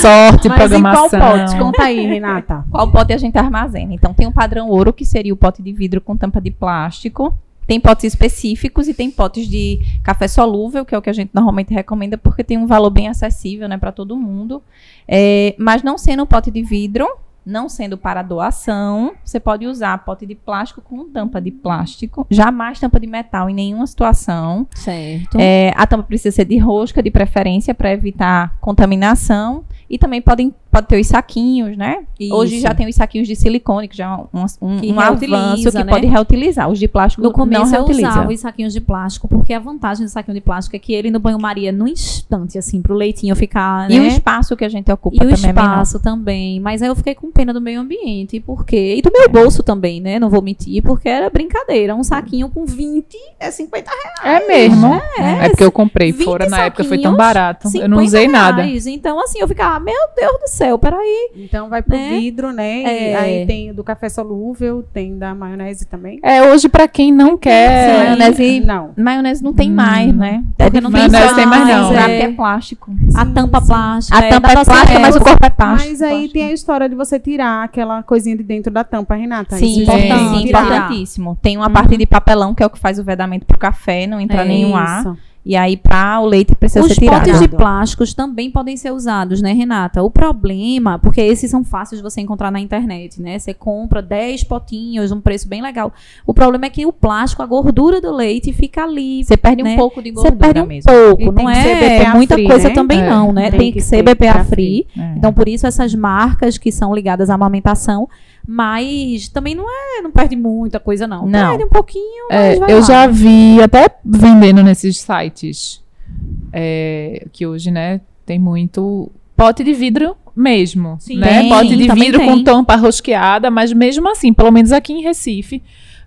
Sorte, Mas em qual programação. pote? Conta aí, Renata. Qual pote a gente armazena? Então, tem o padrão ouro, que seria o pote de vidro com tampa de plástico. Tem potes específicos e tem potes de café solúvel, que é o que a gente normalmente recomenda, porque tem um valor bem acessível né, para todo mundo. É, mas não sendo pote de vidro, não sendo para doação, você pode usar pote de plástico com tampa de plástico. Jamais tampa de metal em nenhuma situação. Certo. É, a tampa precisa ser de rosca, de preferência, para evitar contaminação. E também podem, pode ter os saquinhos, né? Hoje Isso. já tem os saquinhos de silicone, que já é um, um, Que um avanço que né? pode reutilizar. Os de plástico No começo não eu reutiliza. usava os saquinhos de plástico, porque a vantagem do saquinho de plástico é que ele no banho-maria, no instante, assim, pro leitinho ficar, E o né? espaço que a gente ocupa E o também é menor. espaço também. Mas aí eu fiquei com pena do meio ambiente. Por quê? E do meu bolso também, né? Não vou mentir, porque era brincadeira. Um saquinho com 20 é 50 reais. É mesmo. É, É, porque eu comprei 20 fora na época, foi tão barato. Eu não 50 usei nada. reais. Então, assim, eu ficava, meu Deus do céu, peraí. Então vai pro Né? vidro, né? E É. aí tem o do café solúvel, tem da maionese também. É, hoje, pra quem não quer. Sim, maionese- Não. Maionese não tem Hum, mais, né? porque não tem Maionese tem mais não. É. é plástico. A tampa plástica. A tampa é pra plástica, mas o corpo é plástico. Mas aí tem a história de você tirar aquela coisinha de dentro da tampa, Renata. Sim, Isso é importante, sim, importantíssimo. Tem uma parte de papelão que é o que faz o vedamento pro café, não entrar É nenhum ar. E aí, pra o leite precisa Os ser tirado. potes de plásticos também podem ser usados, né, Renata? O problema, porque esses são fáceis de você encontrar na internet, né? Você compra 10 potinhos, um preço bem legal. O problema é que o plástico, a gordura do leite fica ali. Você perde né? um pouco de Você gordura perde um mesmo. pouco, E não é BPA muita free, coisa né? também É. não, né? Tem Tem, que que, ser BPA BPA free. É. Então, por isso, essas marcas que são ligadas à amamentação, mas também não é, não perde muita coisa, não. Não. Perde um pouquinho, É, eu lá. já vi até vendendo nesses sites é, que hoje, né, tem muito pote de vidro mesmo, Sim. né? Tem, pote de vidro tem. com tampa rosqueada, mas mesmo assim, pelo menos aqui em Recife,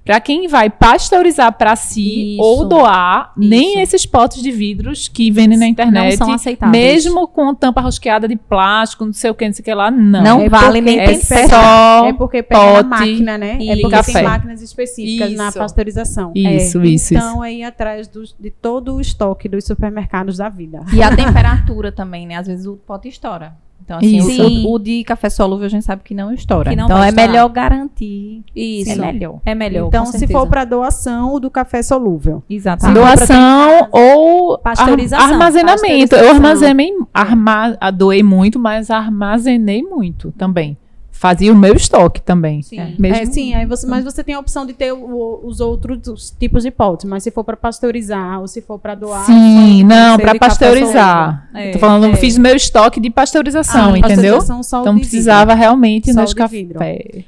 para quem vai pasteurizar para si Isso. ou doar, nem Isso. esses potes de vidros que vendem na internet, não são aceitáveis. mesmo com tampa rosqueada de plástico, não sei o que, não sei o que lá, não. Não É vale nem é pensar. só É porque pega pote na máquina, né? e é porque café. tem máquinas específicas na Isso. pasteurização. Isso, É. isso, Então, aí atrás dos- de todo o estoque dos supermercados da vida. E a temperatura também, né? Às vezes o pote estoura. Então, assim, o, o de café solúvel a gente sabe que não estoura. Que não então, é estourar. melhor garantir. Isso. É melhor. É melhor. então, se for para doação, o do café solúvel. Exatamente. Doação ou Pasteurização. ar- armazenamento. Eu Pasteurização. armazenei, arma, doei muito, mas armazenei muito também. Fazia o meu estoque também. Sim, Mesmo- é, sim aí você, mas você tem a opção de ter o- os outros tipos de potes. Mas se for para pasteurizar ou se for para doar. Sim, não, para pasteurizar. É, Tô falando, é. fiz meu estoque de pasteurização. Ah, entendeu? pasteurização o Então precisava realmente Só nos o de café, vidro.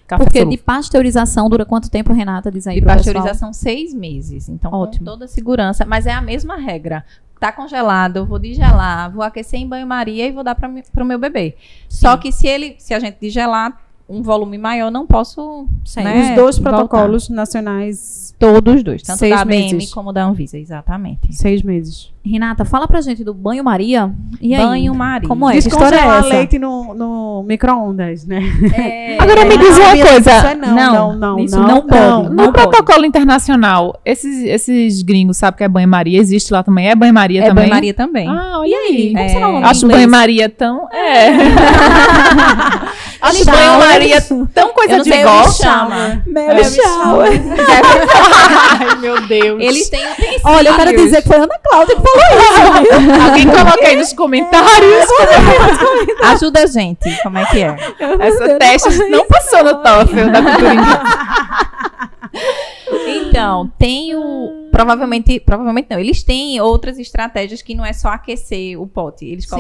café Porque de pasteurização dura quanto tempo, Renata? Diz aí De pro pessoal. pasteurização, seis meses. Então, Ótimo. com toda segurança. Mas é a mesma regra. Tá congelado, eu vou digelar, vou aquecer em banho-maria e vou dar para o meu bebê. Só que se ele, se a gente digelar um volume maior, não posso. Certo. né, Os dois voltar. protocolos nacionais, Todos os dois, tanto Seis da ABM meses. como da Anvisa, exatamente. seis meses. Renata, fala pra gente do banho-maria. E aí? Banho-maria. Como é? Que história é Descongelar essa? leite no, no micro-ondas, né? Agora me diz uma coisa. Isso é não, não, não. isso não, não pode. No Não pode. protocolo internacional, esses, esses gringos sabem que é banho-maria, existe lá também? É banho-maria É também? banho-maria também. Ah, olha aí. Como será o nome em Acho banho-maria tão. É. Acho banho-maria tão Eu coisa não de sei vó. o que chama. Mary shower. Ai, meu Deus. Eles têm utensílios. Olha, eu quero dizer que foi a Ana Cláudia que falou isso. Alguém coloca aí nos comentários. Ajuda a gente, como é que é? Essa teste não passou no TOEFL da cultura. Então, tem o. Provavelmente, provavelmente não. Eles têm outras estratégias que não é só aquecer o pote. Eles Sim.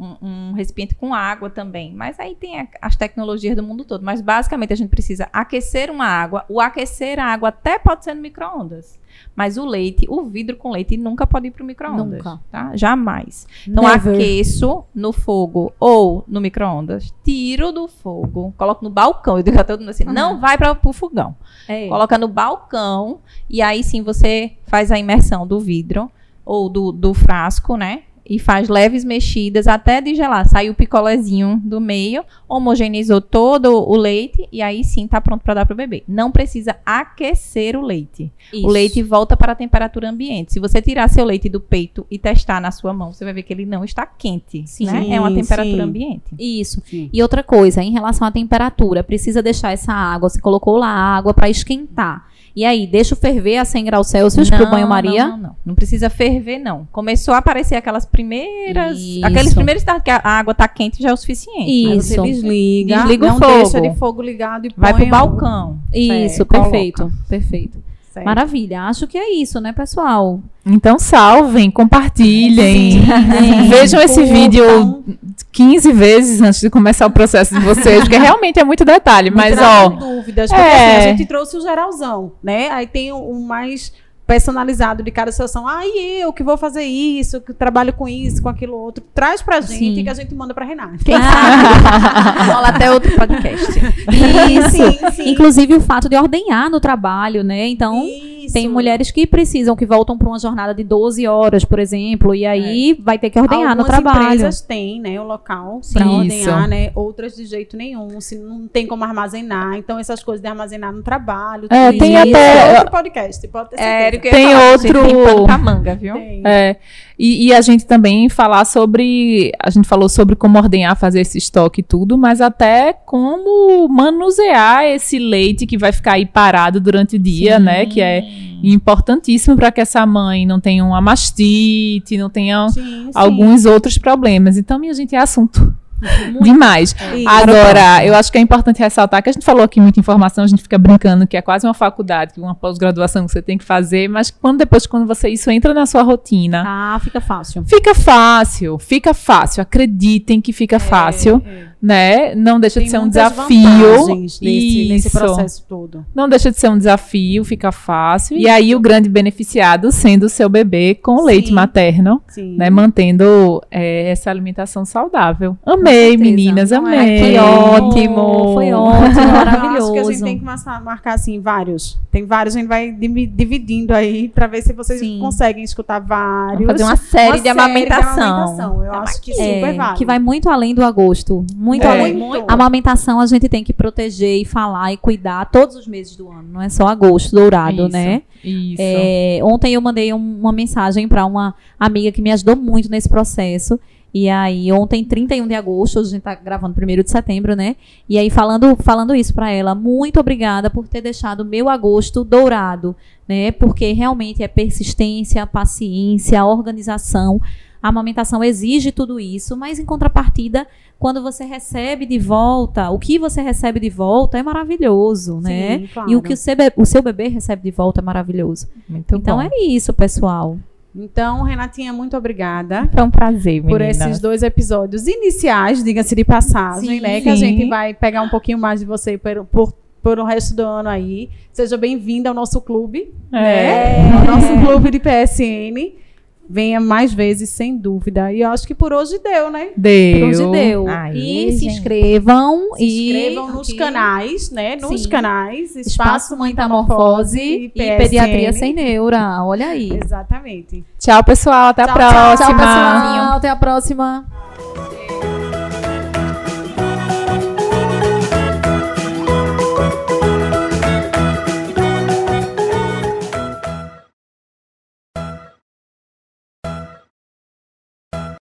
Um, um recipiente com água também. Mas aí tem a- as tecnologias do mundo todo. Mas basicamente a gente precisa aquecer uma água. O aquecer a água até pode ser no micro-ondas. Mas o leite, o vidro com leite nunca pode ir para o micro-ondas. Nunca. Tá? Jamais. Então Never. aqueço no fogo ou no micro-ondas, tiro do fogo, coloco no balcão. Eu digo a todo mundo assim: não vai para o fogão. É. Coloca no balcão e aí sim você faz a imersão do vidro ou do, do frasco, né? E faz leves mexidas até de gelar. Sai o picolézinho do meio, homogeneizou todo o leite e aí sim tá pronto para dar pro bebê. Não precisa aquecer o leite. Isso. O leite volta para a temperatura ambiente. Se você tirar seu leite do peito e testar na sua mão, você vai ver que ele não está quente. Sim. né? É uma temperatura sim. ambiente. Isso. Sim. E outra coisa, em relação à temperatura, precisa deixar essa água, você colocou lá a água para esquentar. E aí, deixa ferver a 100 graus Celsius pro Não, banho-maria? Não, não, não. Não precisa ferver, não. Começou a aparecer aquelas primeiras. Isso. Aqueles primeiros que a água tá quente já é o suficiente. Isso. Você desliga, Desliga o não fogo. deixa de fogo ligado e Vai põe pro o- balcão. Isso, Certo, perfeito, perfeito. Certo. Maravilha. Acho que é isso, né, pessoal? Então salvem, compartilhem. Vejam esse Curtam. vídeo 15 vezes antes de começar o processo de vocês, porque realmente é muito detalhe. Mas, Tirar ó, dúvidas, porque é. assim, a gente trouxe o geralzão, né? Aí tem o, o mais personalizado de cada situação. Ah, e eu que vou fazer isso, que trabalho com isso, com aquilo outro. Traz pra gente Sim. que a gente manda pra Renata. Quem sabe? Rola até outro podcast. Isso. Sim, sim. Inclusive o fato de ordenhar no trabalho, né? Então, Isso, Tem mulheres que precisam, que voltam para uma jornada de 12 horas, por exemplo, e aí vai ter que ordenhar no Algumas trabalho. empresas têm, né, o local para Isso. ordenhar, né? Outras de jeito nenhum, se não tem como armazenar. Então essas coisas de armazenar no trabalho. É, tem até- É outro podcast, pode ter certeza. Que eu Tem falar, gente, outro- Tem pano manga, viu? Tem. É, e, e a gente também falar sobre. A gente falou sobre como ordenhar, fazer esse estoque e tudo, mas até como manusear esse leite que vai ficar aí parado durante o dia, né? Que é importantíssimo para que essa mãe não tenha uma mastite, não tenha Sim, sim. alguns outros problemas. Então, minha gente, é assunto demais. Isso. Agora, eu acho que é importante ressaltar que a gente falou aqui muita informação, a gente fica brincando que é quase uma faculdade, uma pós-graduação que você tem que fazer, mas quando depois, quando você isso entra na sua rotina, Ah, fica fácil. fica fácil, fica fácil. Acreditem que fica fácil, né? Não deixa Tem de ser um desafio. nesse, nesse processo todo. Não deixa de ser um desafio, fica fácil. E aí o grande beneficiado sendo o seu bebê com leite Sim. materno, Sim. né? Mantendo é, essa alimentação saudável. Amei, meninas, Não é? amei. Que ótimo, foi ótimo, Eu acho que a maravilhoso. gente tem que marcar, marcar, assim, vários. Tem vários, a gente vai divi- dividindo aí pra ver se vocês Sim. conseguem escutar vários. Vamos fazer uma série de amamentação. amamentação. Eu acho que super É, vale. que vai muito além do agosto. Muito É. além. Muito. A amamentação a gente tem que proteger e falar e cuidar todos os meses do ano, não é só agosto dourado, Isso, né? Isso. É, ontem eu mandei um- uma mensagem para uma amiga que me ajudou muito nesse processo. E aí, ontem, 31 de agosto, hoje a gente tá gravando 1 de setembro, né? E aí, falando, falando isso para ela, muito obrigada por ter deixado o meu agosto dourado, né? Porque realmente é persistência, paciência, organização. A amamentação exige tudo isso, mas em contrapartida, quando você recebe de volta, o que você recebe de volta é maravilhoso, né? Sim, claro. E o que o seu, be- o seu bebê recebe de volta é maravilhoso. Muito então bom. é isso, pessoal. Então, Renatinha, muito obrigada. Foi um prazer, Por meninas. esses dois episódios iniciais, diga-se de passagem, Sim, né? Que a sim. gente vai pegar um pouquinho mais de você por, por, por o resto do ano aí. Seja bem-vinda ao nosso clube, É. né? Ao nosso clube de PSN. Venha mais vezes, sem dúvida. E eu acho que por hoje deu, né? Deu. Hoje deu. Aí, e se gente. inscrevam. Se e inscrevam nos canais, né? Nos Sim. canais. Espaço Metamorfose e, PSN. Pediatria Sem Neura. Olha aí. Exatamente. Tchau, pessoal. Até a Tchau, tchau. próxima. Tchau, pessoal. Até a próxima.